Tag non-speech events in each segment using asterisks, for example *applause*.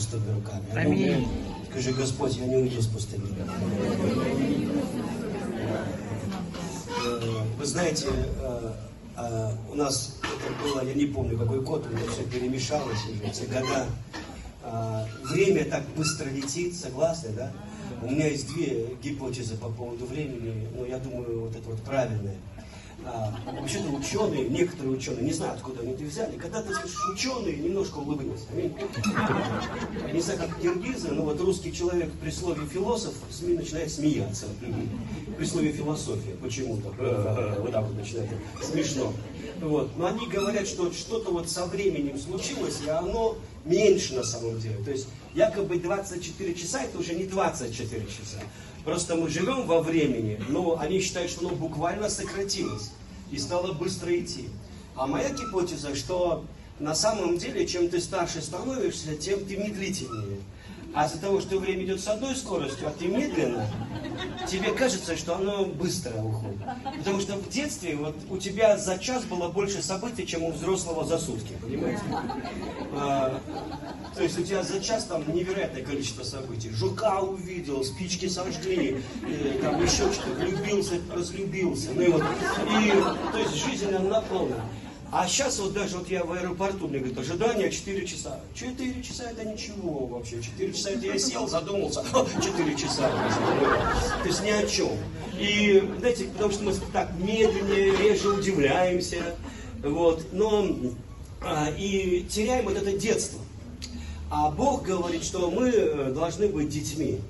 пустыми руками. Аминь. Скажи, Господь, я не уйду с пустыми руками. Э, Вы знаете, э, э, у нас это было, я не помню какой год, у меня все перемешалось уже, эти года. Время так быстро летит, согласны, да? У меня есть две гипотезы по поводу времени, но я думаю, вот это вот правильное. А, вообще-то ученые, некоторые ученые, не знаю, откуда они это взяли, когда ты слышишь ученые, немножко улыбнись. Аминь. Не знаю, как киргизы, но вот русский человек при слове философ СМИ начинает смеяться. При слове философия почему-то. *laughs* Вот так вот начинает. Смешно. Вот. Но они говорят, что что-то вот со временем случилось, и оно меньше на самом деле. То есть якобы 24 часа это уже не 24 часа. Просто мы живем во времени, но они считают, что оно буквально сократилось и стало быстро идти. А моя гипотеза, что на самом деле, чем ты старше становишься, тем ты медлительнее. А из-за того, что время идет с одной скоростью, а ты медленно, тебе кажется, что оно быстро уходит. Потому что в детстве вот у тебя за час было больше событий, чем у взрослого за сутки, понимаете? А, то есть у тебя за час там невероятное количество событий. Жука увидел, спички сожгли, э, там еще что-то, влюбился, разлюбился. Ну и вот, и, то есть жизнь она наполнена. А сейчас вот даже вот я в аэропорту, мне говорят, ожидание 4 часа. 4 часа это ничего вообще. 4 часа это я сел, задумался. 4 часа. То есть ни о чем. И, знаете, потому что мы так медленнее, реже удивляемся. Вот. Но а, и теряем вот это детство. А Бог говорит, что мы э, должны быть детьми.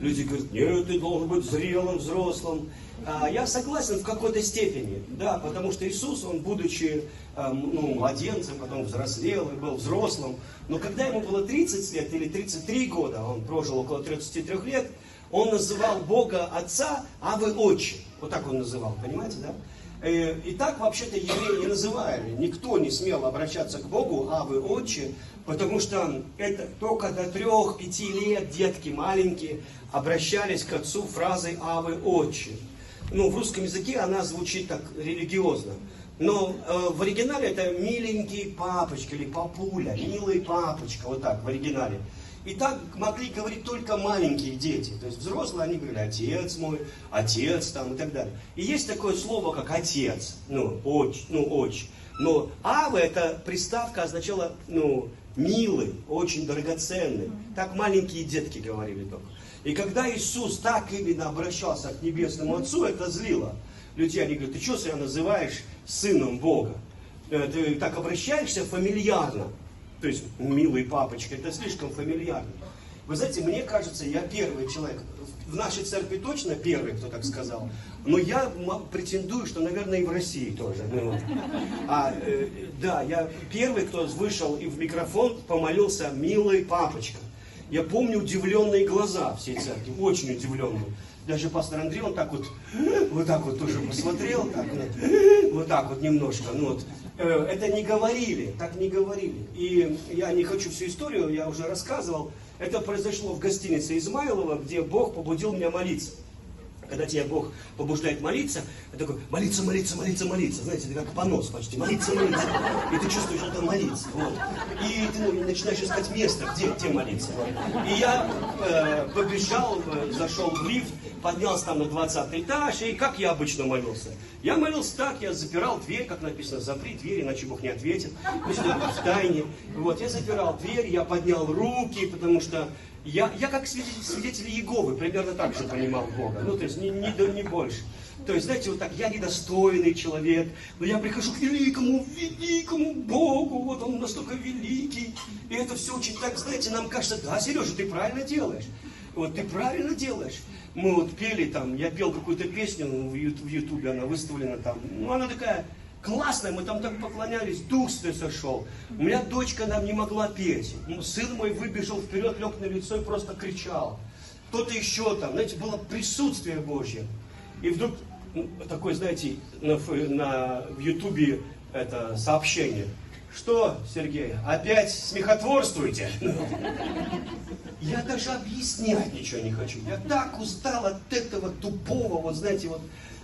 Люди говорят, нет, ты должен быть зрелым, взрослым. А, Я согласен в какой-то степени, да, потому что Иисус, он будучи эм, ну, младенцем, потом взрослел и был взрослым, но когда ему было 30 лет или 33 года, он прожил около 33 лет, он называл Бога Отца, а вы Отче. Вот так он называл, понимаете, да? Э, И так вообще-то евреи не называли. Никто не смел обращаться к Богу, а вы отче, потому что это только до трех-пяти лет детки маленькие обращались к отцу фразой «а вы отче». Ну, в русском языке она звучит так религиозно. Но э, в оригинале это миленький папочка или папуля, милый папочка, вот так в оригинале. И так могли говорить только маленькие дети. То есть взрослые, они говорили, отец мой, отец там и так далее. И есть такое слово, как отец, ну, отч, ну, отч. Но ава, эта приставка означала, ну, милый, очень драгоценный. Так маленькие детки говорили только. И когда Иисус так именно обращался к Небесному Отцу, это злило. Людей, они говорят, ты что себя называешь сыном Бога? Э, Ты так обращаешься фамильярно. То есть, милый папочка, это слишком фамильярно. Вы знаете, мне кажется, я первый человек, в нашей церкви точно первый, кто так сказал, но я претендую, что, наверное, и в России тоже. Ну, а, э, да, я первый, кто вышел и в микрофон помолился «Милый папочка». Я помню удивленные глаза всей церкви, очень удивленные. Даже пастор Андрей, он так вот, вот так вот тоже посмотрел, так вот, вот так вот немножко. Ну вот, Э, это не говорили, так не говорили. И я не хочу всю историю, я уже рассказывал. Это произошло в гостинице Измайлова, где Бог побудил меня молиться. Когда тебя Бог побуждает молиться, это такой молиться, молиться, молиться, молиться. Знаете, это как понос почти. Молиться, молиться. И ты чувствуешь, это молиться. Вот. И ты ну, начинаешь искать место, где, где молиться. И я э, побежал, э, зашел в лифт, поднялся там на 20 этаж, и как я обычно молился. Я молился так, я запирал дверь, как написано, запри дверь, иначе Бог не ответит. Мы всегда в тайне. Вот, я запирал дверь, я поднял руки, потому что я, я как свидетель, свидетель Иеговы примерно так же понимал Бога. Ну, то есть не, не, не больше. То есть, знаете, вот так, я недостойный человек, но я прихожу к великому, великому Богу, вот Он настолько великий. И это все очень так, знаете, нам кажется, да, Сережа, ты правильно делаешь. Вот ты правильно делаешь. Мы вот пели там, я пел какую-то песню Ю- в Ютубе, она выставлена там. Ну, она такая классная, мы там так поклонялись, Дух Святой сошел. У меня дочка нам не могла петь. Сын мой выбежал вперед, лег на лицо и просто кричал. Кто-то еще там, знаете, было присутствие Божье. И вдруг такое, знаете, на, на- в Ютубе это сообщение. Что, Сергей, опять смехотворствуете? *laughs* Я даже объяснять ничего не хочу. Я так устал от этого тупого, вот знаете, вот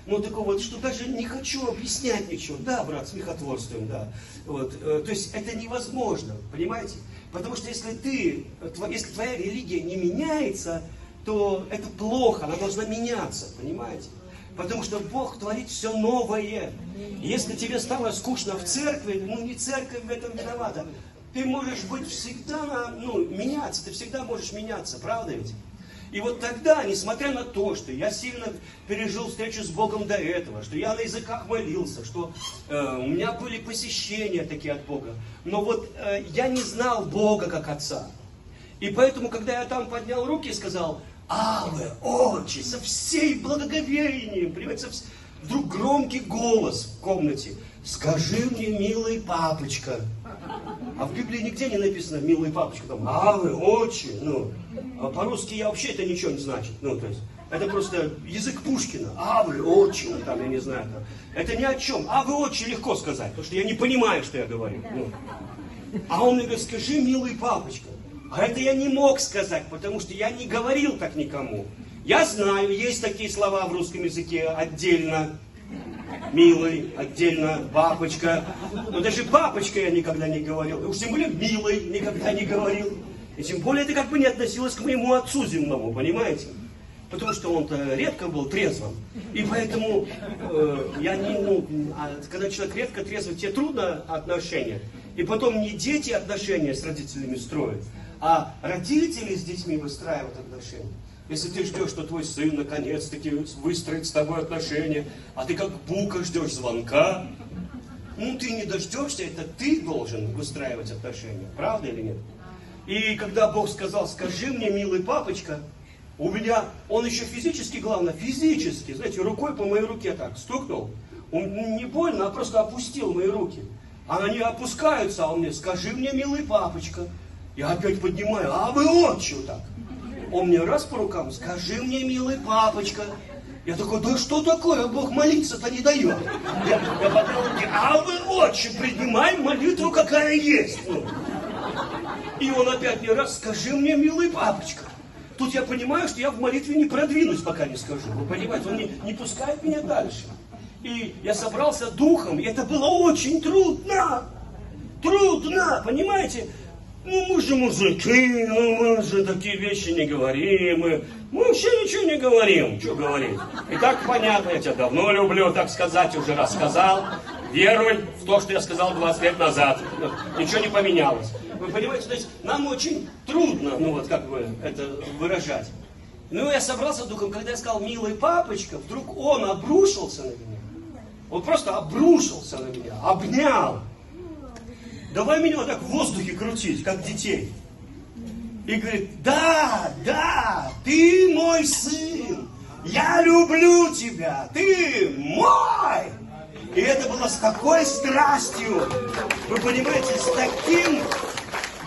ну, такого вот, что даже не хочу объяснять ничего. Да, брат, смехотворствуем, да. Вот, э, то есть это невозможно, понимаете? Потому что если ты, если твоя религия не меняется, то это плохо, она должна меняться, понимаете? Потому что Бог творит все новое. Если тебе стало скучно в церкви, ну не церковь в этом виновата. Ты можешь быть всегда, ну, меняться, ты всегда можешь меняться, правда ведь? И вот тогда, несмотря на то, что я сильно пережил встречу с Богом до этого, что я на языках молился, что э, у меня были посещения такие от Бога, но вот э, я не знал Бога как Отца. И поэтому, когда я там поднял руки и сказал, Аве, Отче, со всей благоговением, вс... вдруг громкий голос в комнате, скажи мне, милый папочка, а в Библии нигде не написано «милый папочка», там «авы», «отче», ну, а по-русски я вообще это ничего не значит, ну, то есть, это просто язык Пушкина, «авы», «отче», ну, там, я не знаю, там. это ни о чем, «авы», «отче» легко сказать, потому что я не понимаю, что я говорю, ну. А он мне говорит, скажи, милый папочка, а это я не мог сказать, потому что я не говорил так никому. Я знаю, есть такие слова в русском языке отдельно, милый, отдельно папочка. Но даже папочка я никогда не говорил. Уж тем более милый никогда не говорил. И тем более это как бы не относилось к моему отцу земному, понимаете? Потому что он-то редко был трезвым. И поэтому э, я не, ну, а когда человек редко трезвый, тебе трудно отношения. И потом не дети отношения с родителями строят, а родители с детьми выстраивают отношения. Если ты ждешь, что твой сын наконец-таки выстроит с тобой отношения, а ты как бука ждешь звонка, ну ты не дождешься, это ты должен выстраивать отношения, правда или нет? И когда Бог сказал, скажи мне, милый папочка, у меня, он еще физически, главное, физически, знаете, рукой по моей руке так стукнул. Он не больно, а просто опустил мои руки. А они опускаются, а он мне, скажи мне, милый папочка. Я опять поднимаю, а вы отчу так. Он мне раз по рукам, скажи мне, милый папочка. Я такой, да что такое, Бог молиться-то не дает. Я, я поднял руки, а вы отче, принимай молитву, какая есть. Ну. И он опять мне раз, скажи мне, милый папочка. Тут я понимаю, что я в молитве не продвинусь, пока не скажу. Вы понимаете, он не, не пускает меня дальше. И я собрался духом, и это было очень трудно. Трудно, понимаете? Ну, мы же мужики, ну, мы же такие вещи не говорим. Мы, мы вообще ничего не говорим. Что говорить? И так понятно, я тебя давно люблю, так сказать, уже рассказал. Веруй в то, что я сказал 20 лет назад. Ничего не поменялось. Вы понимаете, то есть нам очень трудно, ну вот как бы это выражать. Ну, я собрался духом, когда я сказал «милый папочка», вдруг он обрушился на меня. Он просто обрушился на меня, обнял. Давай меня вот так в воздухе крутить, как детей. И говорит, да, да, ты мой сын, я люблю тебя, ты мой. И это было с такой страстью, вы понимаете, с таким,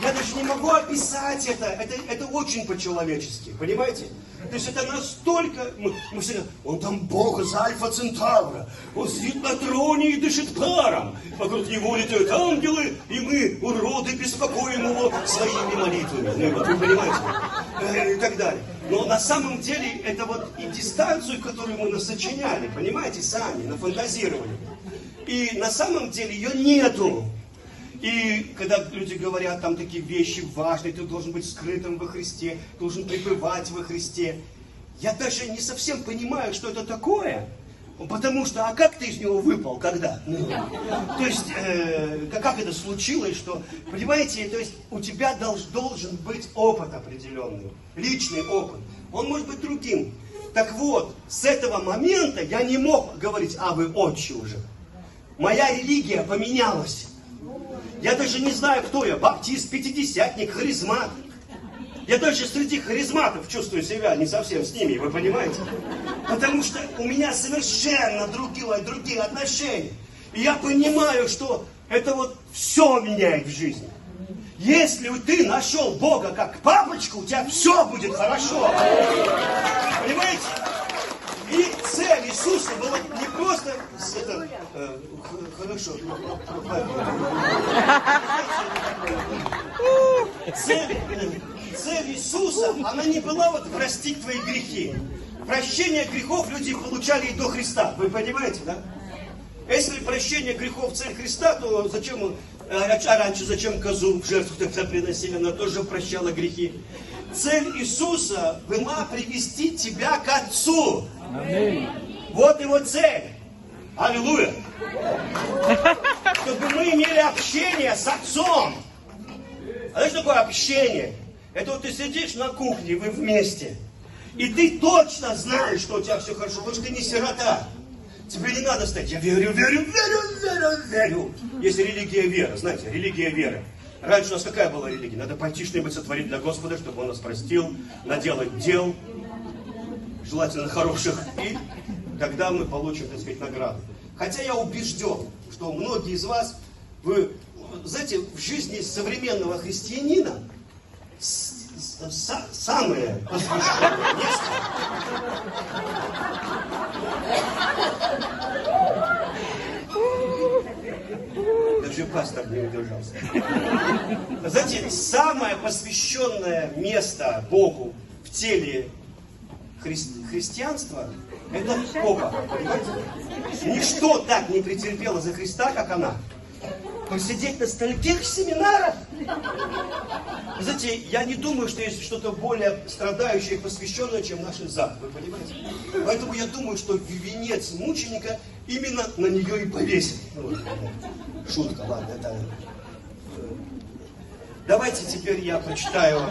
я даже не могу описать это, это, это очень по-человечески, понимаете? То есть это настолько... Мы, мы всегда... Он там Бог из Альфа Центавра. Он сидит на троне и дышит паром. Вокруг него летают ангелы, и мы, уроды, беспокоим его своими молитвами. Ну, вот вы понимаете? Э, и так далее. Но на самом деле это вот и дистанцию, которую мы насочиняли, понимаете, сами, нафантазировали. И на самом деле ее нету. И когда люди говорят там такие вещи важные, ты должен быть скрытым во Христе, должен пребывать во Христе. Я даже не совсем понимаю, что это такое. Потому что, а как ты из него выпал, когда? Ну, то есть, э, как это случилось, что, понимаете, то есть у тебя долж, должен быть опыт определенный, личный опыт. Он может быть другим. Так вот, с этого момента я не мог говорить, а вы отче уже. Моя религия поменялась. Я даже не знаю, кто я. Баптист, пятидесятник, харизмат. Я даже среди харизматов чувствую себя не совсем с ними, вы понимаете? Потому что у меня совершенно другие, другие отношения. И я понимаю, что это вот все меняет в жизни. Если ты нашел Бога как папочку, у тебя все будет хорошо. Понимаете? И цель Иисуса была не просто это, э, хорошо. Цель, цель Иисуса, она не была вот простить твои грехи. прощение грехов люди получали и до Христа. Вы понимаете, да? Если прощение грехов цель Христа, то зачем э, а раньше зачем козу в жертву тогда приносили? Она тоже прощала грехи. Цель Иисуса была привести тебя к Отцу. Вот его цель. Аллилуйя. Чтобы мы имели общение с Отцом. А знаешь, что такое общение? Это вот ты сидишь на кухне, вы вместе. И ты точно знаешь, что у тебя все хорошо, потому что ты не сирота. Тебе не надо стать, я верю, верю, верю, верю, верю. Есть религия веры, знаете, религия веры. Раньше у нас какая была религия? Надо пойти что-нибудь сотворить для Господа, чтобы Он нас простил, наделать дел, желательно хороших, и тогда мы получим, так сказать, награду. Хотя я убежден, что многие из вас, вы, знаете, в жизни современного христианина самое посвященное место. Даже пастор не удержался. Знаете, самое посвященное место Богу в теле хри- христианства это. Понимаете? Ничто так не претерпело за Христа, как она посидеть на стольких семинарах. Знаете, я не думаю, что есть что-то более страдающее и посвященное, чем наш зад, вы понимаете? Поэтому я думаю, что венец мученика именно на нее и повесит. Ну, шутка, ладно, это... Э, давайте теперь я прочитаю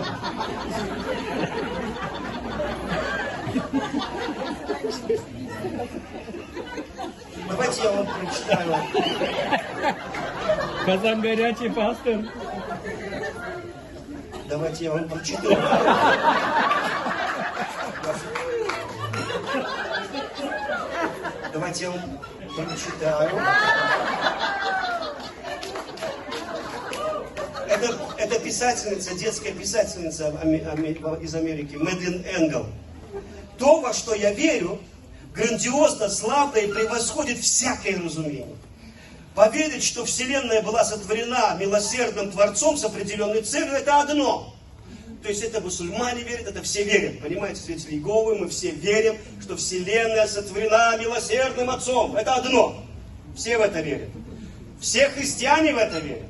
Давайте я вам прочитаю. Казан горячий, пастор. Давайте я вам прочитаю. Давайте я вам прочитаю. Это, это писательница, детская писательница из Америки, Мэдлин Энгел. То, во что я верю, грандиозно, славно и превосходит всякое разумение. Поверить, что Вселенная была сотворена милосердным Творцом с определенной целью, это одно. То есть это мусульмане верят, это все верят. Понимаете, свидетели Иеговы, мы все верим, что Вселенная сотворена милосердным Отцом. Это одно. Все в это верят. Все христиане в это верят.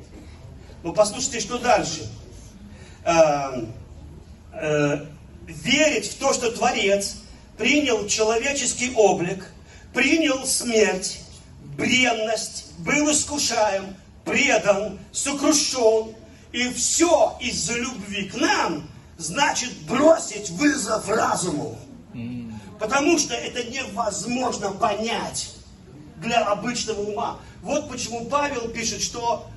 Но послушайте, что дальше. Э, э, верить в то, что Творец принял человеческий облик, принял смерть, бренность, был искушаем, предан, сокрушен, и все из-за любви к нам, значит бросить вызов разуму. Потому что это невозможно понять для обычного ума. Вот почему Павел пишет, что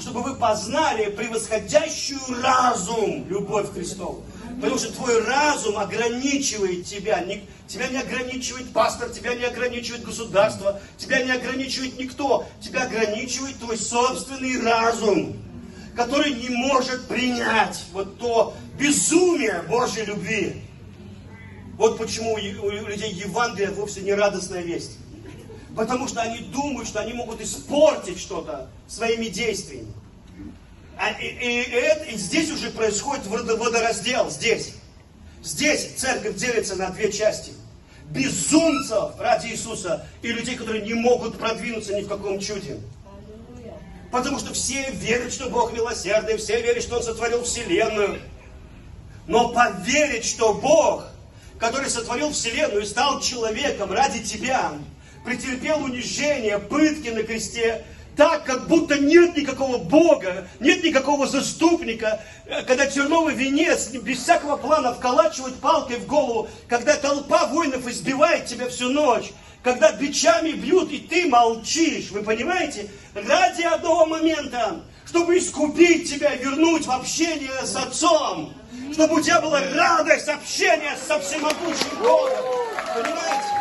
чтобы вы познали превосходящую разум любовь Христову. Потому что твой разум ограничивает тебя. Тебя не ограничивает пастор, тебя не ограничивает государство, тебя не ограничивает никто. Тебя ограничивает твой собственный разум, который не может принять вот то безумие Божьей любви. Вот почему у людей Евангелие вовсе не радостная весть. Потому что они думают, что они могут испортить что-то своими действиями. А, и, и, и, и здесь уже происходит водораздел, здесь. Здесь церковь делится на две части. Безумцев ради Иисуса и людей, которые не могут продвинуться ни в каком чуде. Потому что все верят, что Бог милосердный, все верят, что Он сотворил Вселенную. Но поверить, что Бог, который сотворил Вселенную и стал человеком ради тебя, претерпел унижение, пытки на кресте, так, как будто нет никакого Бога, нет никакого заступника, э, когда терновый венец без всякого плана вколачивают палкой в голову, когда толпа воинов избивает тебя всю ночь, когда бичами бьют, и ты молчишь, вы понимаете? Ради одного момента, чтобы искупить тебя, вернуть в общение с Отцом, чтобы у тебя была радость общения со всемогущим Богом. Понимаете?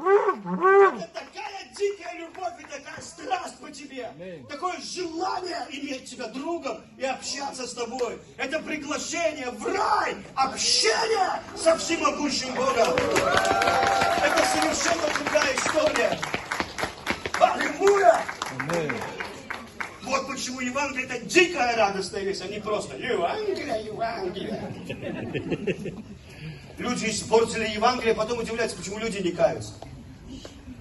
Это такая дикая любовь и такая страсть по тебе. Такое желание иметь тебя другом и общаться с тобой. Это приглашение в рай, общение со всемогущим Богом. Это совершенно другая история. Аллилуйя! Вот почему почему Евангелие это дикая радостная вещь, а не просто Евангелие, Евангелие. Люди испортили Евангелие, потом удивляются, почему люди не каются.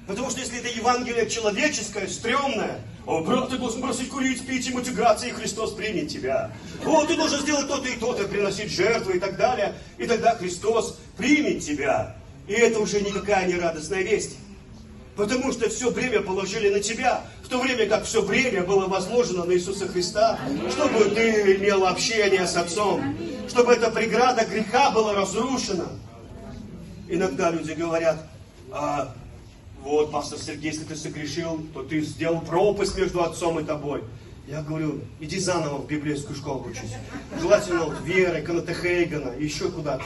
Потому что если это Евангелие человеческое, стрёмное, о, брат, ты должен бросить курить, пить и мутиграться, и Христос примет тебя. О, ты должен сделать то-то и то-то, приносить жертвы и так далее. И тогда Христос примет тебя. И это уже никакая не радостная весть. Потому что все бремя положили на тебя, в то время как все бремя было возложено на Иисуса Христа, чтобы ты имел общение с Отцом, чтобы эта преграда греха была разрушена. Иногда люди говорят, а, вот, пастор Сергей, если ты согрешил, то ты сделал пропасть между отцом и тобой. Я говорю, иди заново в библейскую школу учись. Желательно вот Веры, Каната еще куда-то.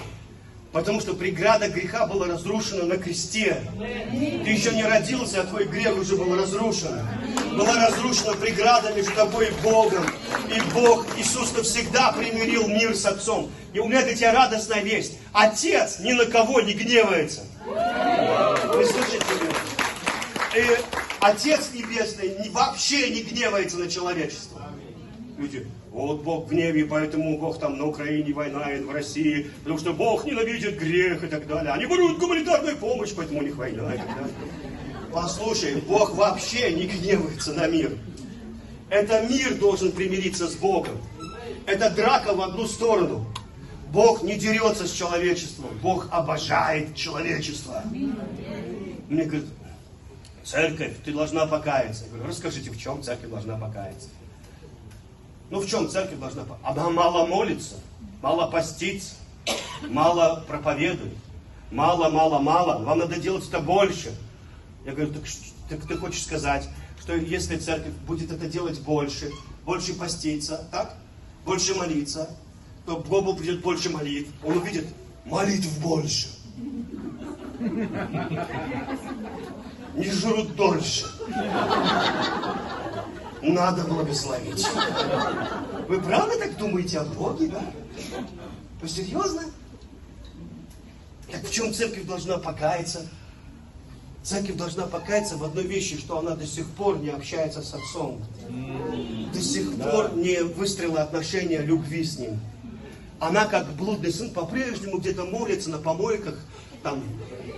Потому что преграда греха была разрушена на кресте. Ты еще не родился, а твой грех уже был разрушен. Была разрушена преграда между тобой и Богом. И Бог, Иисус навсегда примирил мир с Отцом. И у меня для тебя радостная весть. Отец ни на кого не гневается. Вы слышите меня? И Отец Небесный вообще не гневается на человечество. Люди, вот Бог в гневе, поэтому Бог там на Украине война, и в России, потому что Бог ненавидит грех и так далее. Они воруют гуманитарную помощь, поэтому у них война и так далее. Послушай, Бог вообще не гневается на мир. Это мир должен примириться с Богом. Это драка в одну сторону. Бог не дерется с человечеством. Бог обожает человечество. Мне говорят, церковь, ты должна покаяться. Я говорю, расскажите, в чем церковь должна покаяться? Ну в чем церковь должна Она мало молится, мало постится, мало проповедует, мало, мало, мало. Вам надо делать это больше. Я говорю, так, так ты хочешь сказать, что если церковь будет это делать больше, больше поститься, так? Больше молиться, то Богу придет больше молитв. Он увидит молитв больше. Не жрут дольше надо благословить. Вы правда так думаете о Боге, да? Вы серьезно? Так в чем церковь должна покаяться? Церковь должна покаяться в одной вещи, что она до сих пор не общается с Отцом. До сих да. пор не выстроила отношения любви с Ним. Она, как блудный сын, по-прежнему где-то молится на помойках, там,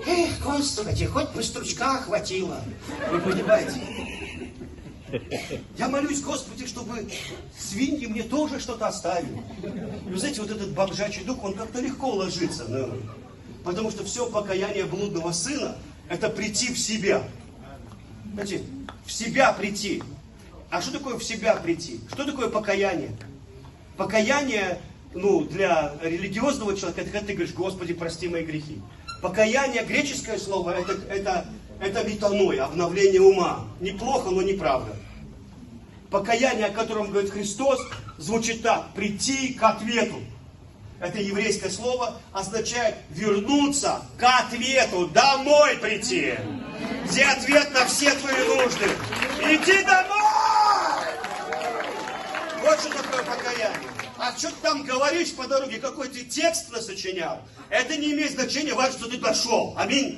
эх, Господи, хоть бы стручка хватило. Вы понимаете? Я молюсь, Господи, чтобы свиньи мне тоже что-то оставили. И вы знаете, вот этот бомжачий дух, он как-то легко ложится. Ну, потому что все покаяние блудного сына – это прийти в себя. Знаете, в себя прийти. А что такое в себя прийти? Что такое покаяние? Покаяние, ну, для религиозного человека, это когда ты говоришь, Господи, прости мои грехи. Покаяние, греческое слово, это, это, это метаной, обновление ума. Неплохо, но неправда. Покаяние, о котором говорит Христос, звучит так. Прийти к ответу. Это еврейское слово означает вернуться к ответу, домой прийти. Где ответ на все твои нужды. Иди домой! Вот что такое покаяние. А что ты там говоришь по дороге, какой ты текст насочинял, это не имеет значения, важно, что ты дошел. Аминь.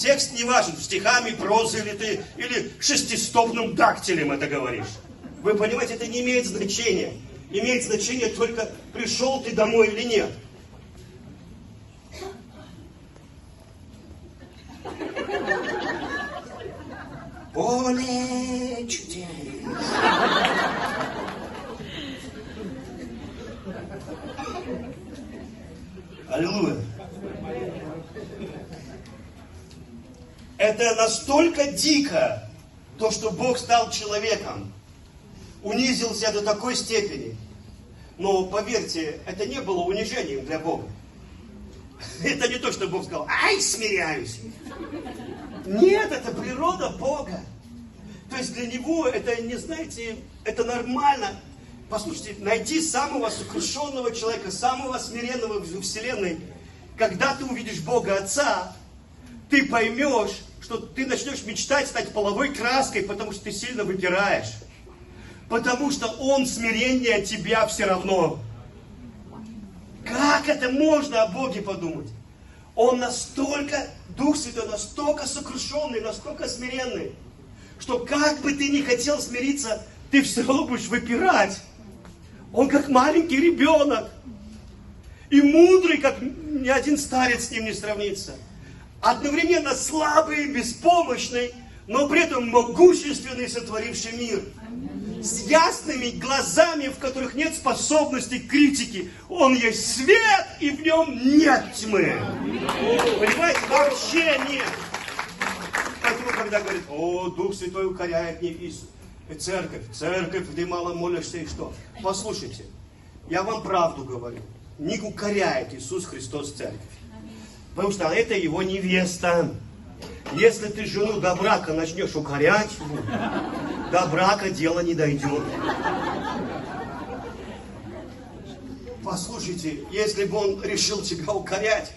Текст не важен, стихами, прозой или ты, или шестистопным дактилем это говоришь. Вы понимаете, это не имеет значения. Имеет значение только, пришел ты домой или нет. Поле чудес. Аллилуйя. Это настолько дико, то, что Бог стал человеком, унизился до такой степени. Но поверьте, это не было унижением для Бога. *laughs* Это не то, что Бог сказал, ай, смиряюсь. Нет, это природа Бога. То есть для Него это, не знаете, это нормально. Послушайте, найди самого сокрушенного человека, самого смиренного в Вселенной. Когда ты увидишь Бога Отца, ты поймешь, что ты начнешь мечтать стать половой краской, потому что ты сильно выпираешь. Потому что Он смирение тебя все равно. Как это можно о Боге подумать? Он настолько, Дух Святой настолько сокрушенный, настолько смиренный, что как бы ты ни хотел смириться, ты все равно будешь выпирать. Он как маленький ребенок. И мудрый, как ни один старец с ним не сравнится. Одновременно слабый, беспомощный, но при этом могущественный, сотворивший мир. С ясными глазами, в которых нет способности к критике. Он есть свет, и в нем нет тьмы. Понимаете, вообще нет. Поэтому, когда говорит, о, Дух Святой укоряет не и церковь, церковь, ты мало молишься и что? Послушайте, я вам правду говорю. Не укоряет Иисус Христос церковь. Потому что это его невеста. Если ты жену до брака начнешь укорять, до брака дело не дойдет. Послушайте, если бы он решил тебя укорять,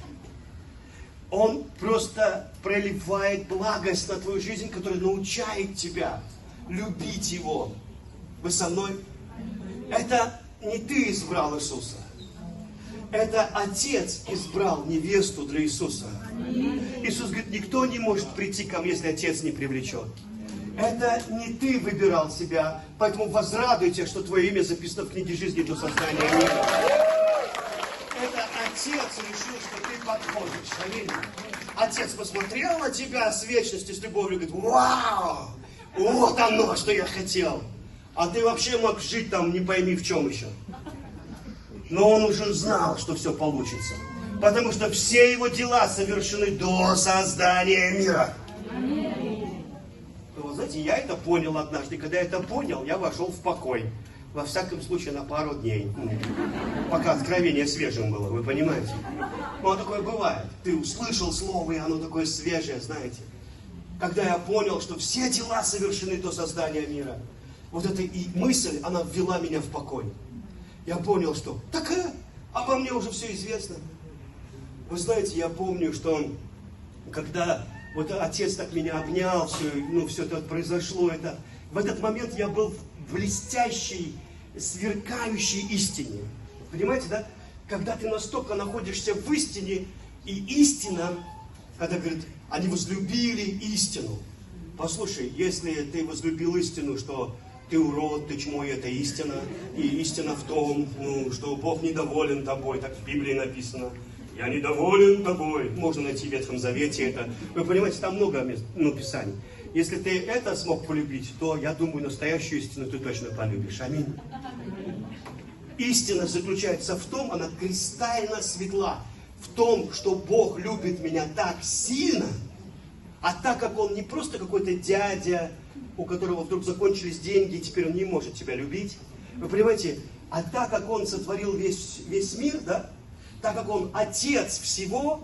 он просто проливает благость на твою жизнь, которая научает тебя любить Его. Вы со мной? Это не ты избрал Иисуса. Это Отец избрал невесту для Иисуса. Иисус говорит, никто не может прийти ко мне, если Отец не привлечет. Это не ты выбирал себя, поэтому возрадуйте, что твое имя записано в книге жизни до создания мира. Это Отец решил, что ты подходишь. Аминь. Отец посмотрел на тебя с вечности, с любовью, говорит, вау, вот оно, что я хотел. А ты вообще мог жить там, не пойми в чем еще. Но он уже знал, что все получится. Потому что все его дела совершены до создания мира. Вы знаете, я это понял однажды. Когда я это понял, я вошел в покой. Во всяком случае, на пару дней. Пока откровение свежим было, вы понимаете? Ну, такое бывает. Ты услышал слово, и оно такое свежее, знаете. Когда я понял, что все дела совершены до создания мира. Вот эта и мысль, она ввела меня в покой. Я понял, что так э, обо мне уже все известно. Вы знаете, я помню, что когда вот отец так меня обнял, все, ну, все это произошло, это, в этот момент я был в блестящей, сверкающей истине. Понимаете, да? Когда ты настолько находишься в истине, и истина, когда говорит, они возлюбили истину. Послушай, если ты возлюбил истину, что ты урод, ты чмо, это истина. И истина в том, ну, что Бог недоволен тобой, так в Библии написано. Я недоволен тобой. Можно найти в Ветхом Завете это. Вы понимаете, там много мест, ну, писаний. Если ты это смог полюбить, то, я думаю, настоящую истину ты точно полюбишь. Аминь. Истина заключается в том, она кристально светла, в том, что Бог любит меня так сильно, а так как Он не просто какой-то дядя, у которого вдруг закончились деньги, и теперь он не может тебя любить. Вы понимаете, а так как он сотворил весь, весь мир, да, так как он отец всего,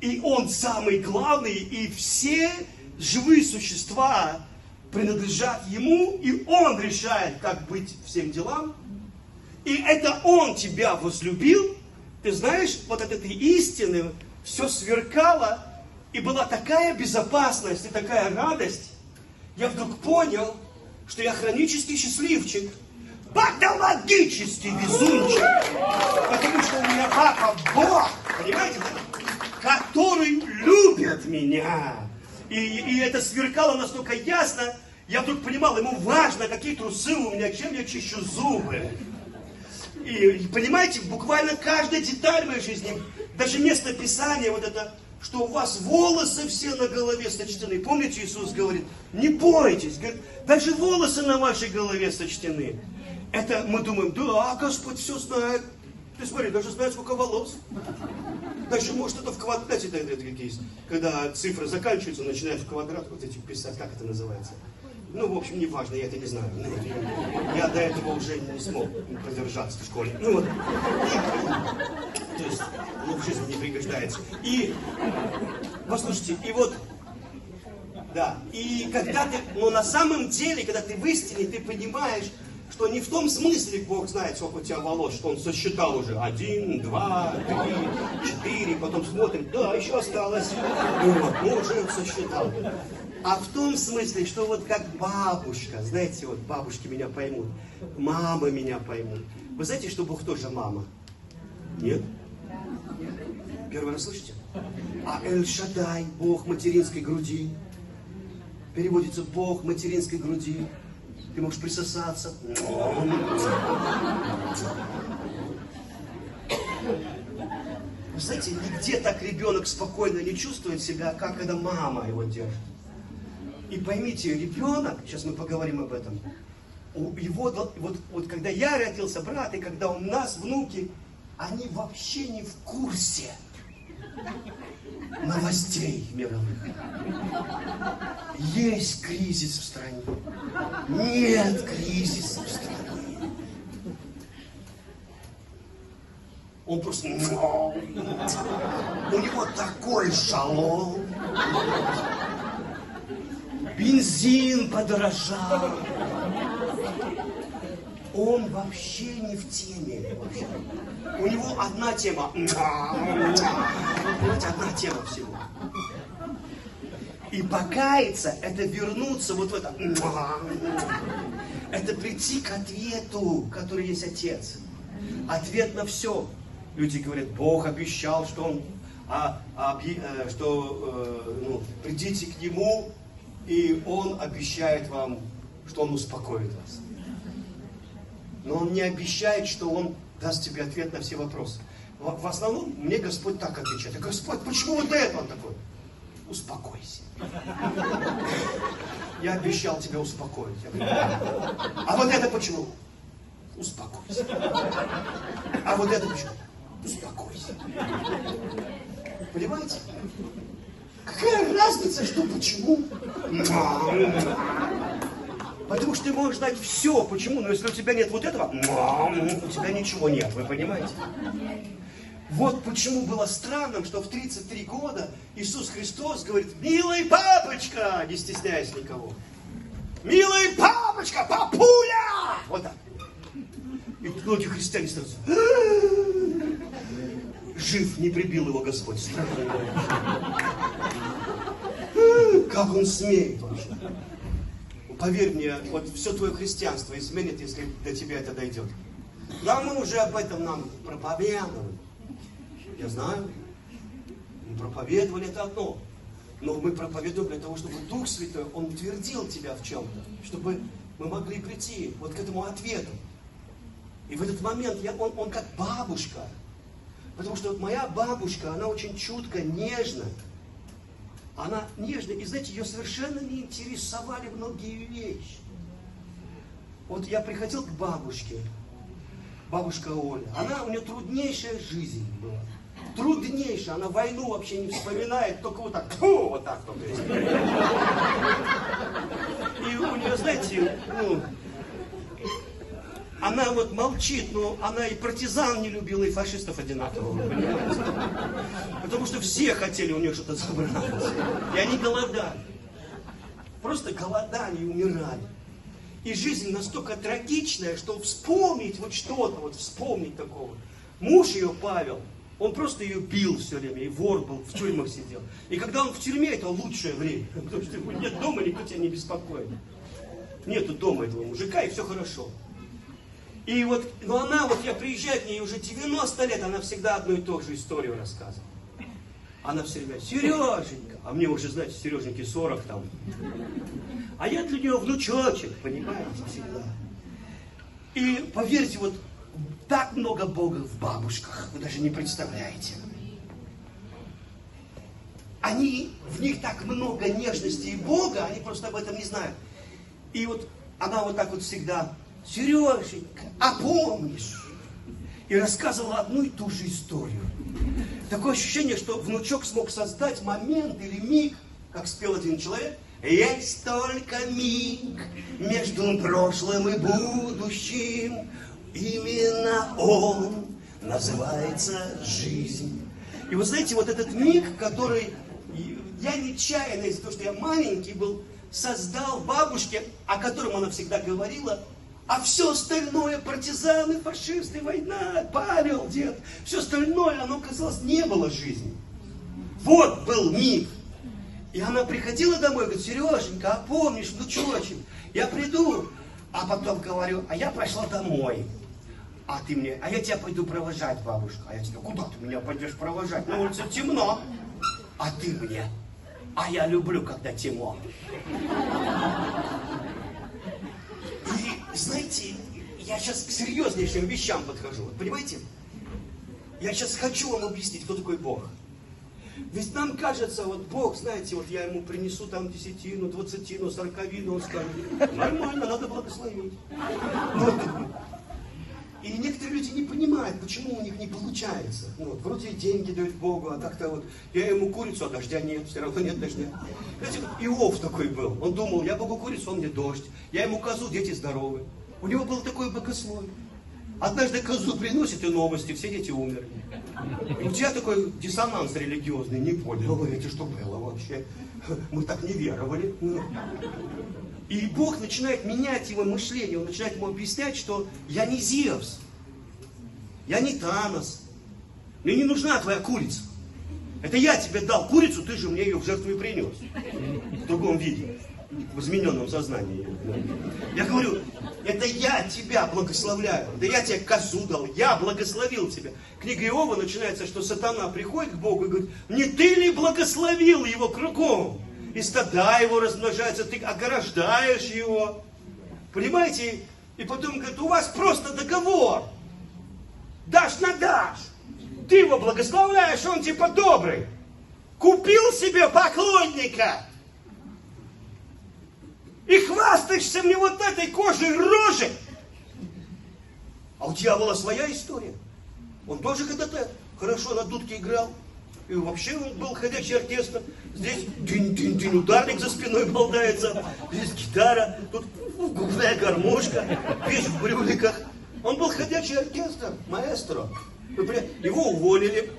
и он самый главный, и все живые существа принадлежат ему, и он решает, как быть всем делам, и это он тебя возлюбил, ты знаешь, вот от этой истины все сверкало, и была такая безопасность и такая радость, я вдруг понял, что я хронический счастливчик, патологический везунчик, потому что у меня папа Бог, понимаете, который любит меня. И, и это сверкало настолько ясно, я вдруг понимал, ему важно, какие трусы у меня, чем я чищу зубы. И, понимаете, буквально каждая деталь моей жизни, даже место Писания, вот это что у вас волосы все на голове сочтены. Помните, Иисус говорит, не бойтесь, говорит, даже волосы на вашей голове сочтены. Это мы думаем, да, Господь все знает. Ты смотри, даже знает, сколько волос. Даже, может, это в квадрате, это, это есть, когда цифры заканчиваются, начинают в квадрат вот эти писать, как это называется. Ну, в общем, не важно, я это не знаю. Ну, я до этого уже не смог продержаться в школе. Ну, вот. То есть, ну, в жизни не пригождается. И, послушайте, и вот, да, и когда ты, но на самом деле, когда ты в истине, ты понимаешь, что не в том смысле Бог знает, сколько у тебя волос, что Он сосчитал уже один, два, три, четыре, потом смотрит, да, еще осталось, ну, вот, ну уже сосчитал. А в том смысле, что вот как бабушка, знаете, вот бабушки меня поймут, мамы меня поймут. Вы знаете, что Бог тоже мама? Нет? Первый раз слышите? А Эль-Шадай, Бог материнской груди. Переводится Бог материнской груди. ты можешь присосаться. Вы знаете, нигде так ребенок спокойно не чувствует себя, как когда мама его держит. И поймите, ребенок, сейчас мы поговорим об этом, его, вот, вот когда я родился, брат, и когда у нас внуки, они вообще не в курсе новостей мировых. Есть кризис в стране. Нет кризиса в стране. Он просто... У него такой шалом. Бензин подорожал. Он вообще не в теме. Вообще. У него одна тема. Понимаете, одна тема всего. И покаяться, это вернуться вот в это. Это прийти к ответу, который есть Отец. Ответ на все. Люди говорят, Бог обещал, что Он, а, а, что э, ну, придите к Нему, и Он обещает вам, что Он успокоит вас. Но Он не обещает, что Он даст тебе ответ на все вопросы. В, основном мне Господь так отвечает. Я говорю, Господь, почему вот это он такой? Успокойся. Я обещал тебя успокоить. говорю, а вот это почему? Успокойся. А вот это почему? Успокойся. Понимаете? Какая разница, что почему? Потому что ты можешь знать все. Почему? Но если у тебя нет вот этого, у тебя ничего нет. Вы понимаете? Вот почему было странным, что в 33 года Иисус Христос говорит, милый папочка, не стесняясь никого. Милый папочка, папуля! Вот так. И многие христиане сразу. Жив, не прибил его Господь. Как он смеет вообще? Поверь мне, вот все твое христианство изменит, если до тебя это дойдет. Да, мы уже об этом нам проповедовали. Я знаю. Мы проповедовали это одно. Но мы проповедуем для того, чтобы Дух Святой, Он твердил тебя в чем-то. Чтобы мы могли прийти вот к этому ответу. И в этот момент я, он, он как бабушка. Потому что вот моя бабушка, она очень чутко, нежно. Она нежная. И знаете, ее совершенно не интересовали многие вещи. Вот я приходил к бабушке, бабушка Оля. Она, у нее труднейшая жизнь была труднейшая. Она войну вообще не вспоминает, только вот так, фу, вот так только. И у нее, знаете, ну, она вот молчит, но она и партизан не любила, и фашистов одинаково, понимаете? Потому что все хотели у нее что-то забрать. И они голодали. Просто голодали и умирали. И жизнь настолько трагичная, что вспомнить вот что-то, вот вспомнить такого. Муж ее, Павел, он просто ее бил все время, и вор был, в тюрьмах сидел. И когда он в тюрьме, это лучшее время, *laughs* потому что нет дома, никто тебя не беспокоит. Нету дома этого мужика, и все хорошо. И вот, но она, вот я приезжаю к ней уже 90 лет, она всегда одну и ту же историю рассказывает. Она все время, Сереженька, а мне уже, знаете, Сереженьке 40 там. А я для нее внучочек, понимаете, всегда. И поверьте, вот так много Бога в бабушках, вы даже не представляете. Они, в них так много нежности и Бога, они просто об этом не знают. И вот она вот так вот всегда, Сереженька, а помнишь? И рассказывала одну и ту же историю. Такое ощущение, что внучок смог создать момент или миг, как спел один человек, есть только миг между прошлым и будущим. Именно он называется жизнь. И вы знаете, вот этот миг, который я нечаянно, из-за того, что я маленький был, создал бабушке, о котором она всегда говорила, а все остальное, партизаны, фашисты, война, Павел, дед, все остальное, оно, казалось, не было жизни. Вот был миг. И она приходила домой говорит, Сереженька, а помнишь, ну внучочек, я приду. А потом говорю, а я пошла домой. А ты мне, а я тебя пойду провожать, бабушка. А я тебе, куда ты меня пойдешь провожать? На улице темно. А ты мне, а я люблю, когда темно. Знаете, я сейчас к серьезнейшим вещам подхожу. Вот понимаете? Я сейчас хочу вам объяснить, кто такой Бог. Ведь нам кажется, вот Бог, знаете, вот я ему принесу там десятину, двадцатину, сороковину, он скажет, нормально, надо благословить. Вот. И некоторые люди не понимают, почему у них не получается. Ну, вот, вроде деньги дают Богу, а как-то вот, я ему курицу, а дождя нет, все равно нет дождя. Знаете, вот Иов такой был. Он думал, я Богу курицу, он мне дождь. Я ему козу, дети здоровы. У него было такое богословие. Однажды козу приносит и новости, все дети умерли. У тебя такой диссонанс религиозный, не понял, это что было вообще? Мы так не веровали. И Бог начинает менять его мышление, он начинает ему объяснять, что я не Зевс, я не Танос, мне не нужна твоя курица. Это я тебе дал курицу, ты же мне ее в жертву и принес. В другом виде, в измененном сознании. Я говорю, это я тебя благословляю. Да я тебе козу дал, я благословил тебя. Книга Иова начинается, что сатана приходит к Богу и говорит, не ты ли благословил его кругом? И стада его размножаются, ты ограждаешь его. Понимаете? И потом говорит, у вас просто договор. Дашь на дашь. Ты его благословляешь, он типа добрый. Купил себе поклонника. И хвастаешься мне вот этой кожей рожи. А у дьявола своя история. Он тоже когда-то хорошо на дудке играл. И вообще он был ходячий оркестр. Здесь дынь-дынь-дынь, ударник за спиной болтается. Здесь гитара, тут губная гармошка, весь в брюликах. Он был ходячий оркестр, маэстро. Его уволили.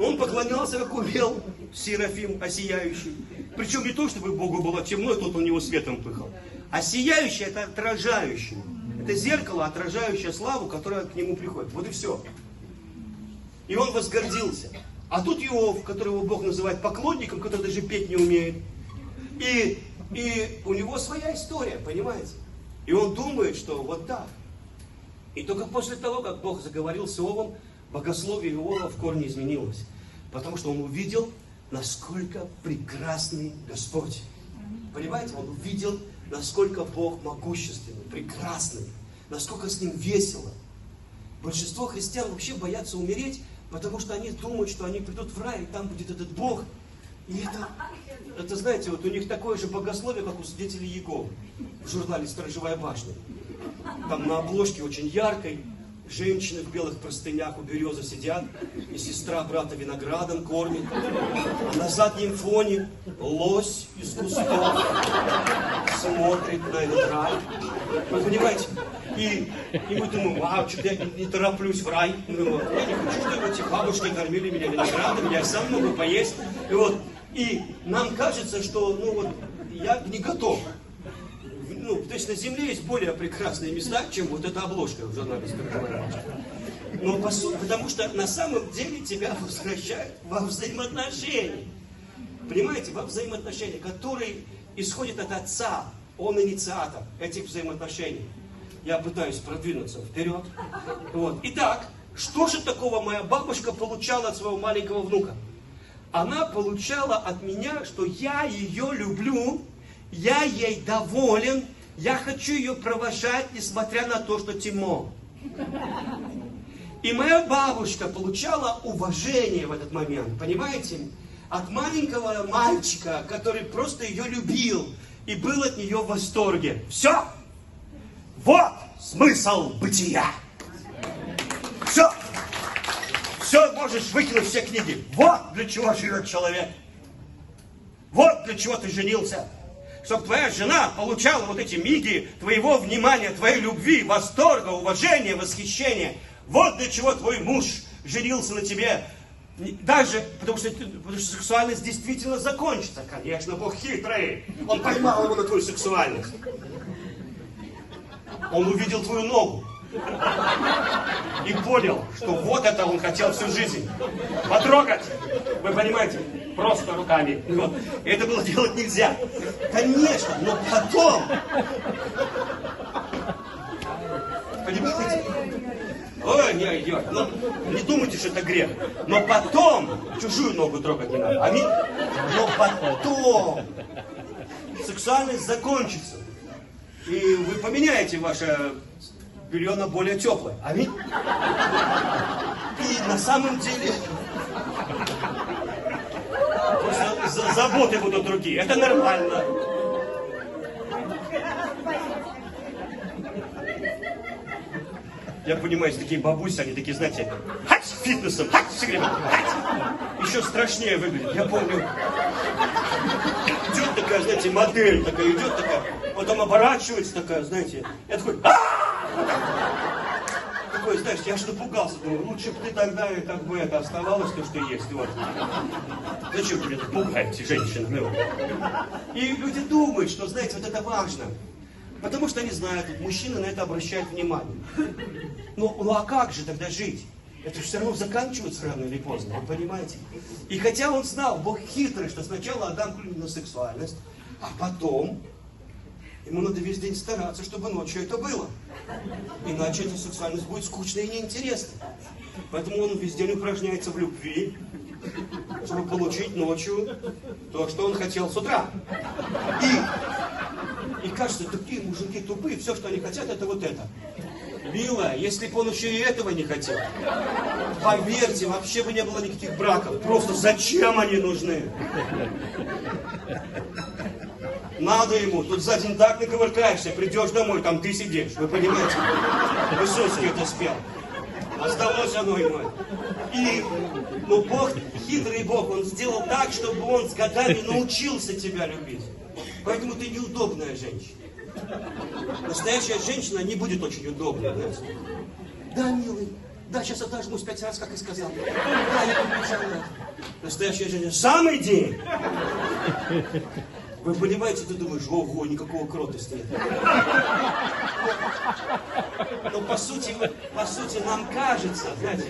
Он поклонялся, как умел, Серафим, осияющий. Причем не то, чтобы Богу было темно, и тот у него светом пыхал. А сияющий это отражающий. Это зеркало, отражающее славу, которая к нему приходит. Вот и все. И он возгордился. А тут Иов, которого Бог называет поклонником, который даже петь не умеет. И, и у него своя история, понимаете? И он думает, что вот так. И только после того, как Бог заговорил с Иовом, богословие Иова в корне изменилось. Потому что он увидел, насколько прекрасный Господь. Понимаете, он увидел, насколько Бог могущественный, прекрасный, насколько с ним весело. Большинство христиан вообще боятся умереть, Потому что они думают, что они придут в рай, и там будет этот Бог. И это, это знаете, вот у них такое же богословие, как у свидетелей Иеговы в журнале «Сторожевая башня». Там на обложке очень яркой, женщины в белых простынях у березы сидят, и сестра брата виноградом кормит. А на заднем фоне лось из кустов смотрит на этот рай. Вы понимаете? И, и мы думаем, вау, что я не, не тороплюсь в рай. Ну. Я не хочу, чтобы эти бабушки кормили меня виноградом, я сам могу поесть. И вот, и нам кажется, что, ну вот, я не готов. Ну, то есть на Земле есть более прекрасные места, чем вот эта обложка в журнале Но по сути, потому что на самом деле тебя возвращают во взаимоотношения. Понимаете, во взаимоотношения, которые исходят от Отца. Он инициатор этих взаимоотношений я пытаюсь продвинуться вперед. Вот. Итак, что же такого моя бабушка получала от своего маленького внука? Она получала от меня, что я ее люблю, я ей доволен, я хочу ее провожать, несмотря на то, что темно. И моя бабушка получала уважение в этот момент, понимаете? От маленького мальчика, который просто ее любил и был от нее в восторге. Все! Вот смысл бытия. Все. Все можешь выкинуть все книги. Вот для чего живет человек. Вот для чего ты женился. Чтобы твоя жена получала вот эти миги твоего внимания, твоей любви, восторга, уважения, восхищения. Вот для чего твой муж женился на тебе. Даже потому что, потому что сексуальность действительно закончится. Конечно, Бог хитрый. Он поймал его на твою сексуальность. Он увидел твою ногу и понял, что вот это он хотел всю жизнь. Потрогать, вы понимаете, просто руками. Вот. Это было делать нельзя. Конечно, но потом... Понимаете? Ой, не идет. Ну, не думайте, что это грех. Но потом чужую ногу трогать не надо. Аминь. Но потом сексуальность закончится. И вы поменяете ваше белье на более теплое. Аминь. И на самом деле заботы будут другие. Это нормально. Я понимаю, есть такие бабуси, они такие, знаете, хать, фитнесом, хать, все время, хать. Еще страшнее выглядит. Я помню, идет такая, знаете, модель такая, идет такая, потом оборачивается такая, знаете, я такой, «А!» Такой, знаешь, я же напугался, думаю, лучше бы ты тогда и как бы это оставалось то, что есть, вот. Зачем вы меня тут пугаете, женщины? ну? И люди думают, что, знаете, вот это важно. Потому что они знают, вот мужчины на это обращают внимание. Ну, ну а как же тогда жить? Это же все равно заканчивается рано или поздно, вы понимаете? И хотя он знал, Бог хитрый, что сначала отдам клюнет на сексуальность, а потом ему надо весь день стараться, чтобы ночью это было. Иначе эта сексуальность будет скучной и неинтересной. Поэтому он весь день упражняется в любви, чтобы получить ночью то, что он хотел с утра. И, и кажется, такие мужики тупые, все, что они хотят, это вот это. Милая, если бы он еще и этого не хотел, поверьте, вообще бы не было никаких браков. Просто зачем они нужны? Надо ему, тут за день так накувыркаешься, придешь домой, там ты сидишь, вы понимаете? Высоцкий это спел. А сдалось оно ему. И, ну, Бог, хитрый Бог, Он сделал так, чтобы Он с годами научился тебя любить. Поэтому ты неудобная женщина. Настоящая женщина не будет очень удобной, знаете. Да, милый, да, сейчас отожмусь пять раз, как и сказал. Да, я. Настоящая женщина. Самый день. Вы понимаете, ты думаешь, ого, никакого кротости нет. Но по сути, по сути нам кажется, знаете,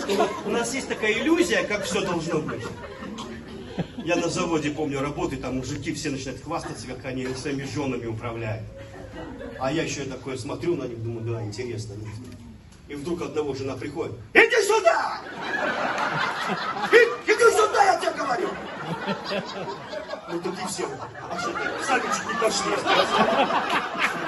что у нас есть такая иллюзия, как все должно быть. Я на заводе, помню, работаю, там мужики все начинают хвастаться, как они своими женами управляют. А я еще такое смотрю на них, думаю, да, интересно. И вдруг одного жена приходит. Иди сюда! И- Иди сюда, я тебе говорю! Ну тут и все. А что? Сами чуть не пошли. Надо.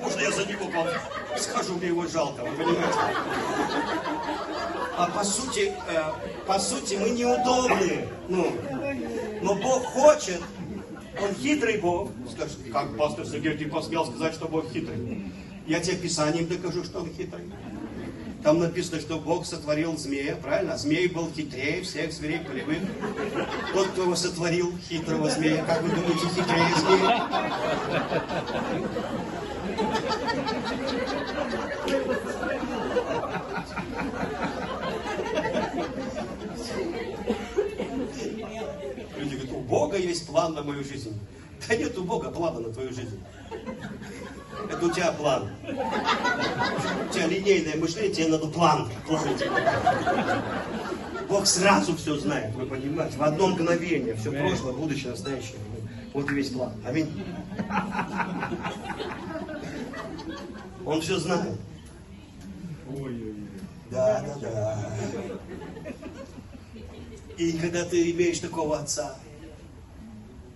Можно я за него по- схожу, мне его жалко, вы понимаете? А по сути, э, по сути, мы неудобны. Ну, но Бог хочет, Он хитрый Бог. Скажешь, как пастор Сергей, посмел сказать, что Бог хитрый? Я тебе Писанием докажу, что Он хитрый. Там написано, что Бог сотворил змея, правильно? Змей был хитрее всех зверей полевых. Тот, кто его сотворил, хитрого змея, как вы думаете, хитрее змея? Люди есть план на мою жизнь. Да нет у Бога плана на твою жизнь. Это у тебя план. У тебя линейное мышление, тебе надо план. план. Бог сразу все знает, вы понимаете, в одно мгновение, все прошлое, будущее, настоящее. Вот и весь план. Аминь. Он все знает. Да, да, да. И когда ты имеешь такого отца,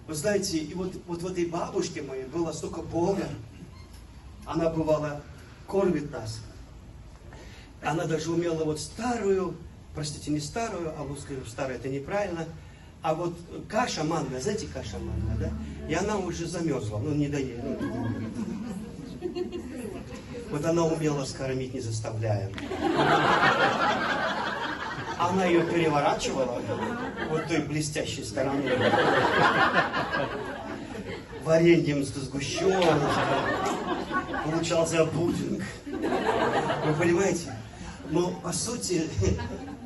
вы знаете, и вот, вот в этой бабушке моей было столько Бога. Она бывала кормит нас. Она даже умела вот старую, простите, не старую, а вот скажем, старая это неправильно, а вот каша манная, знаете, каша манная, да? И она уже замерзла, ну не доела. Вот она умела скормить, не заставляя. Она ее переворачивала вот той блестящей стороной. Вареньем с сгущенкой. Получался пудинг. Вы понимаете? Но по сути,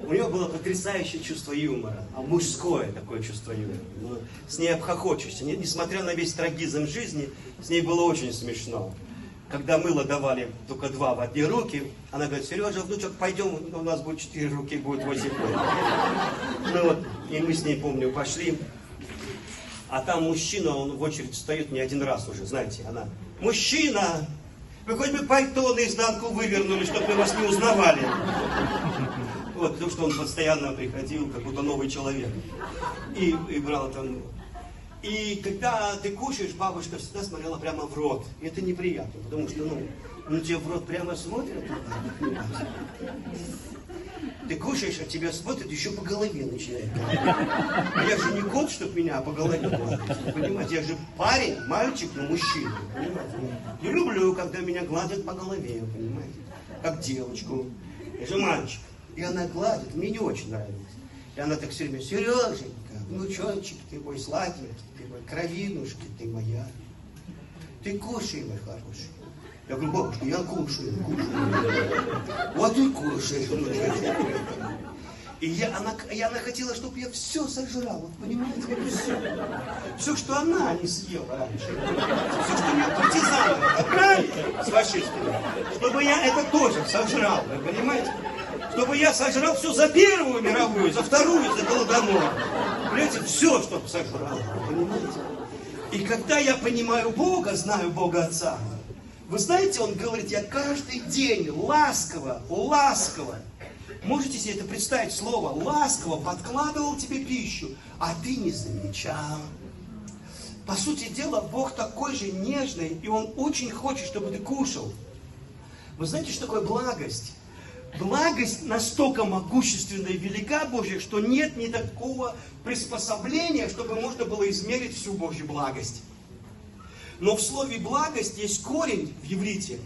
у нее было потрясающее чувство юмора, а мужское такое чувство юмора. Ну, С ней обхохочешься. Не- Несмотря на весь трагизм жизни, с ней было очень смешно. Когда мыло давали только два в одни руки, она говорит, Сережа, внучок, пойдем, у нас будет четыре руки, будет восемь рук». Ну вот, и мы с ней, помню, пошли. А там мужчина, он в очередь стоит не один раз уже, знаете, она мужчина, вы хоть бы пальто наизнанку вывернули, чтобы мы вас не узнавали. Вот, потому что он постоянно приходил, как будто новый человек. И, и брал там... И когда ты кушаешь, бабушка всегда смотрела прямо в рот. И это неприятно, потому что, ну, ну тебе в рот прямо смотрят. Ты кушаешь, а тебя смотрят, еще по голове начинает. А я же не кот, чтобы меня по голове гладить. Понимаете, я же парень, мальчик, но мужчина. Понимаете? Я люблю, когда меня гладят по голове, понимаете? Как девочку. Я же мальчик. И она гладит, мне не очень нравится. И она так все время, Сереженька, внучончик, ты мой сладенький, кровинушка, ты моя. Ты кушай, мой хороший. Я говорю, бабушка, я кушаю, кушаю. Вот и внучочек. И я, она, и она хотела, чтобы я все сожрал, вот понимаете, все. Все, что она не съела раньше. Все, что мне партизаны отправили с фашистами, чтобы я это тоже сожрал, понимаете? Чтобы я сожрал все за Первую мировую, за Вторую, за Голодомор. Понимаете, все, чтобы сожрал, понимаете? И когда я понимаю Бога, знаю Бога Отца, вы знаете, он говорит, я каждый день ласково, ласково, можете себе это представить, слово ласково подкладывал тебе пищу, а ты не замечал. По сути дела, Бог такой же нежный, и Он очень хочет, чтобы ты кушал. Вы знаете, что такое благость? Благость настолько могущественная и велика Божья, что нет ни такого приспособления, чтобы можно было измерить всю Божью благость. Но в слове благость есть корень в еврите.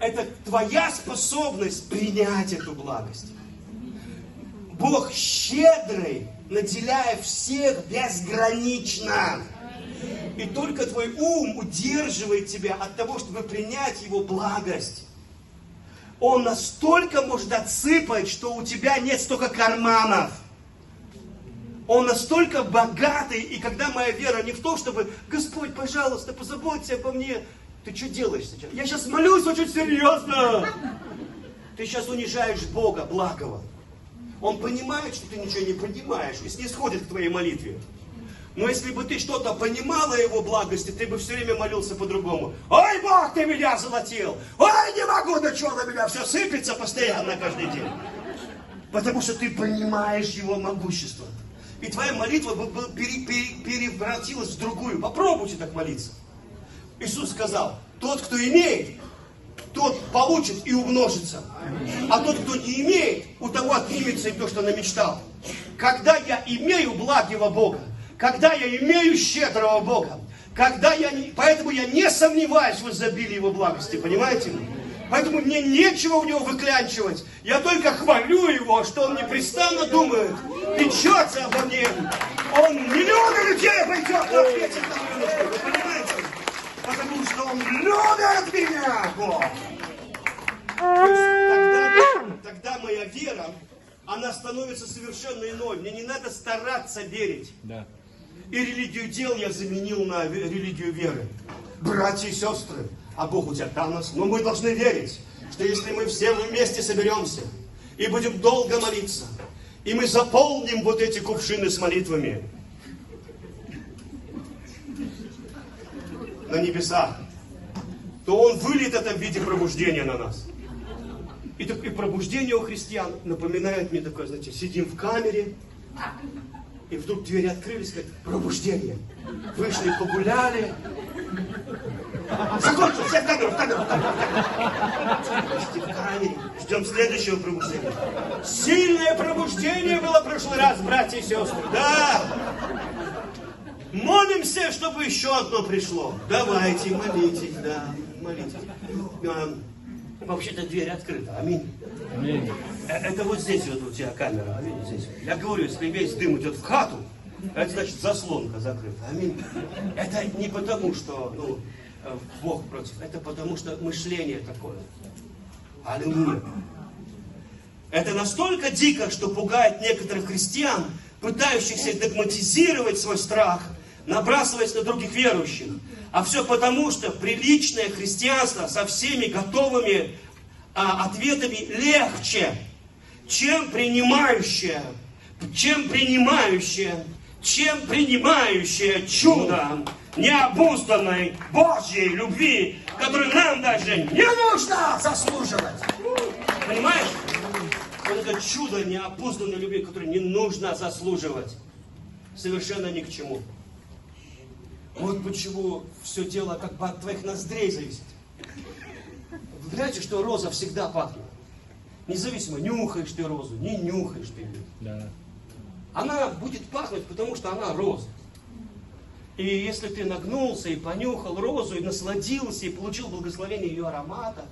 Это твоя способность принять эту благость. Бог щедрый, наделяя всех безгранично. И только твой ум удерживает тебя от того, чтобы принять его благость. Он настолько может отсыпать, что у тебя нет столько карманов. Он настолько богатый, и когда моя вера не в том, чтобы, Господь, пожалуйста, позаботься обо мне, ты что делаешь сейчас? Я сейчас молюсь очень серьезно. Ты сейчас унижаешь Бога, благого. Он понимает, что ты ничего не понимаешь, и снисходит к твоей молитве. Но если бы ты что-то понимала его благости, ты бы все время молился по-другому. Ой, Бог, ты меня золотил! Ой, не могу, да что на меня все сыпется постоянно каждый день. Потому что ты понимаешь его могущество и твоя молитва превратилась в другую. Попробуйте так молиться. Иисус сказал, тот, кто имеет, тот получит и умножится. А тот, кто не имеет, у того отнимется и то, что намечтал. Когда я имею благого Бога, когда я имею щедрого Бога, когда я не, поэтому я не сомневаюсь в изобилии Его благости, понимаете? Поэтому мне нечего у него выклянчивать. Я только хвалю его, что он непрестанно думает, печется обо мне. Он миллионы людей пойдет на. Вы понимаете? Потому что он любит меня, Бог. Тогда, тогда моя вера, она становится совершенно иной. Мне не надо стараться верить. Да. И религию дел я заменил на религию веры. Братья и сестры, а Бог у тебя там нас. Но мы должны верить, что если мы все вместе соберемся и будем долго молиться, и мы заполним вот эти кувшины с молитвами на небесах, то Он выльет это в виде пробуждения на нас. И, так, и пробуждение у христиан напоминает мне такое, знаете, сидим в камере, и вдруг двери открылись, как пробуждение. Вышли, погуляли, Закончил, все в камеру, в камеру, в. Ждем следующего пробуждения. Сильное пробуждение было в прошлый раз, братья и сестры. Да. Молимся, чтобы еще одно пришло. Давайте, молитесь, да, молитесь. Вообще-то дверь открыта. Аминь. Аминь. Э, это вот здесь вот у тебя камера. Аминь. Здесь. Я говорю, если весь дым идет в хату, это значит заслонка закрыта. Аминь. Это не потому, что ну, Э, Бог против. Это потому что мышление такое. Аллилуйя. Это настолько дико, что пугает некоторых христиан, пытающихся догматизировать свой страх, набрасываясь на других верующих. А все потому, что приличное христианство со всеми готовыми а, ответами легче, чем принимающее, чем принимающее, чем принимающее чудо необузданной Божьей любви которую нам даже не нужно заслуживать. Понимаешь? Вот это чудо неопознанной любви, которое не нужно заслуживать. Совершенно ни к чему. Вот почему все дело как бы от твоих ноздрей зависит. Вы знаете, что роза всегда пахнет? Независимо, нюхаешь ты розу, не нюхаешь ты ее. Да. Она будет пахнуть, потому что она роза. И если ты нагнулся и понюхал розу, и насладился, и получил благословение ее аромата,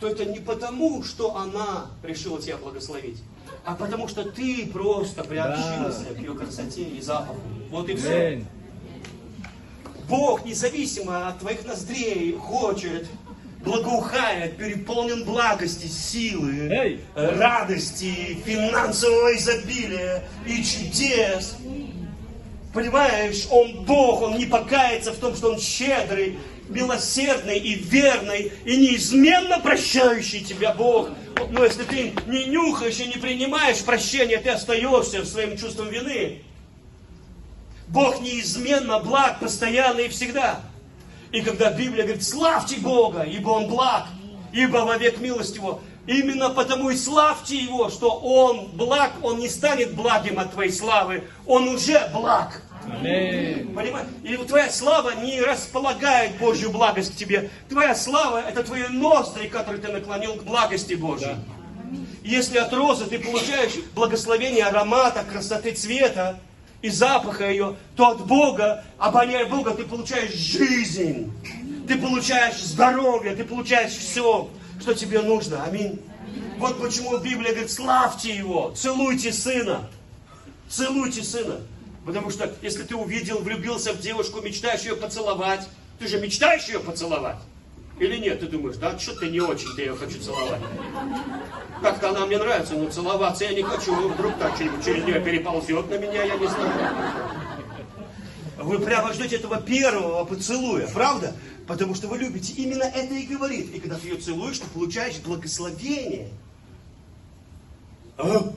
то это не потому, что она решила тебя благословить, а потому что ты просто приобщился к ее красоте и запаху. Вот и все. Бог, независимо от твоих ноздрей, хочет, благоухает, переполнен благости, силы, Эй! радости, финансового изобилия и чудес. Понимаешь, Он Бог, Он не покается в том, что Он щедрый, милосердный и верный, и неизменно прощающий тебя Бог. Но если ты не нюхаешь и не принимаешь прощения, ты остаешься в своем чувством вины. Бог неизменно благ, постоянно и всегда. И когда Библия говорит, славьте Бога, ибо Он благ, ибо вовек милость Его, именно потому и славьте Его, что Он благ, Он не станет благим от твоей славы, Он уже благ. Аминь. Понимаешь? И твоя слава не располагает Божью благость к тебе. Твоя слава – это твои ноздри, которые ты наклонил к благости Божьей. Если от розы ты получаешь благословение аромата, красоты цвета и запаха ее, то от Бога, обоняя Бога, ты получаешь жизнь. Ты получаешь здоровье, ты получаешь все, что тебе нужно. Аминь. Вот почему Библия говорит, славьте Его, целуйте Сына. Целуйте Сына. Потому что если ты увидел, влюбился в девушку, мечтаешь ее поцеловать, ты же мечтаешь ее поцеловать? Или нет, ты думаешь, да, что-то не очень-то я ее хочу целовать. Как-то она мне нравится, но целоваться я не хочу. Вдруг так через, через нее переползет на меня, я не знаю. Вы прямо ждете этого первого поцелуя, правда? Потому что вы любите. Именно это и говорит. И когда ты ее целуешь, ты получаешь благословение. А?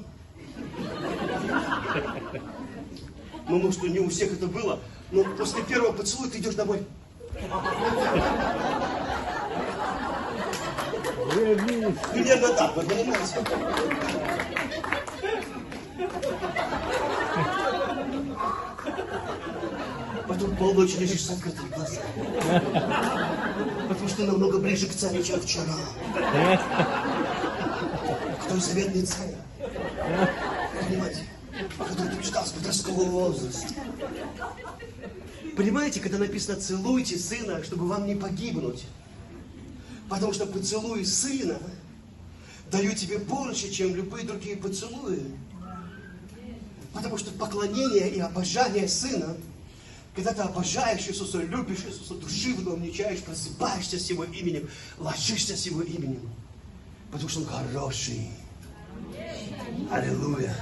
Ну, может, не у всех это было, но после первого поцелуя ты идешь домой. Примерно так, вы понимаете? Потом полночь лежишь с открытыми глазами. Потому что намного ближе к царю, чем вчера. К той царе. Понимаете? О которой ты мечтал с подросткового возраста. Понимаете, когда написано «целуйте сына, чтобы вам не погибнуть», Потому что поцелуи сына дают тебе больше, чем любые другие поцелуи. Потому что поклонение и обожание сына, когда ты обожаешь Иисуса, любишь Иисуса, нем нечаешь, просыпаешься с его именем, ложишься с его именем. Потому что он хороший. Аллилуйя.